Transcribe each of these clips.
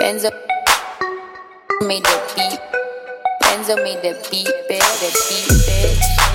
Benzo made the beat. Benzo made the beat, bitch. The beat, bitch.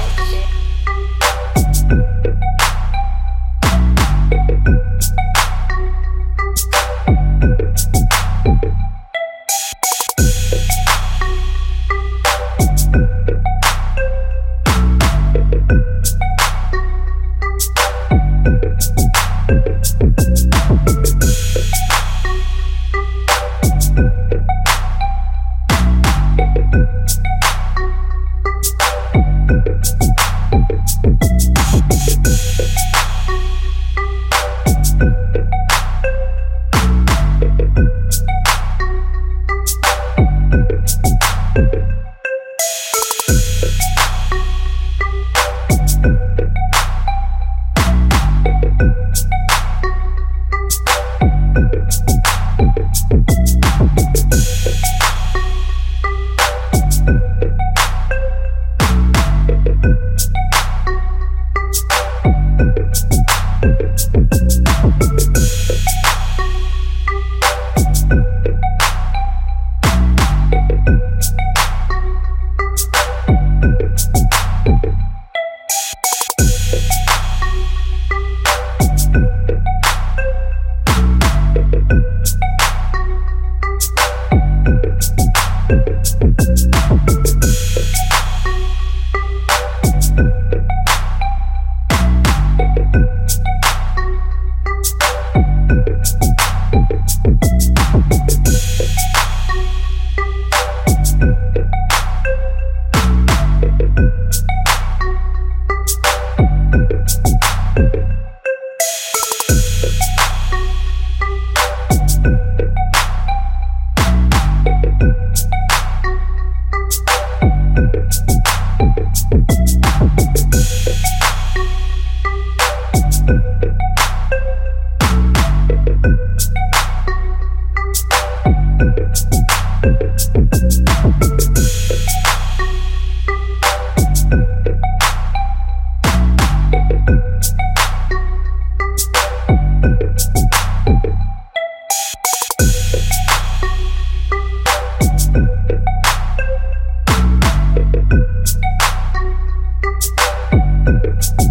you